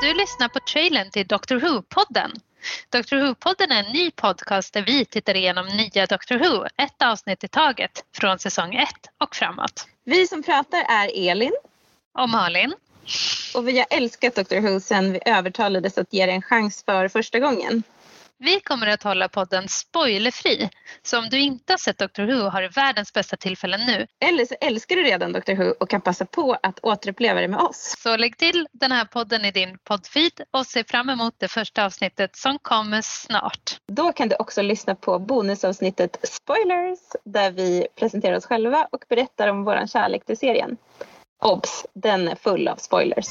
Du lyssnar på trailern till Doctor Who-podden. Doctor Who-podden är en ny podcast där vi tittar igenom nya Doctor Who, ett avsnitt i taget, från säsong 1 och framåt. Vi som pratar är Elin. Och Malin. Och vi har älskat Doctor Who sedan vi övertalades att ge det en chans för första gången. Vi kommer att hålla podden spoilerfri, så om du inte har sett Doctor Who har du världens bästa tillfälle nu. Eller så älskar du redan Doctor Who och kan passa på att återuppleva det med oss. Så lägg till den här podden i din poddfeed och se fram emot det första avsnittet som kommer snart. Då kan du också lyssna på bonusavsnittet Spoilers där vi presenterar oss själva och berättar om vår kärlek till serien. Obs! Den är full av spoilers.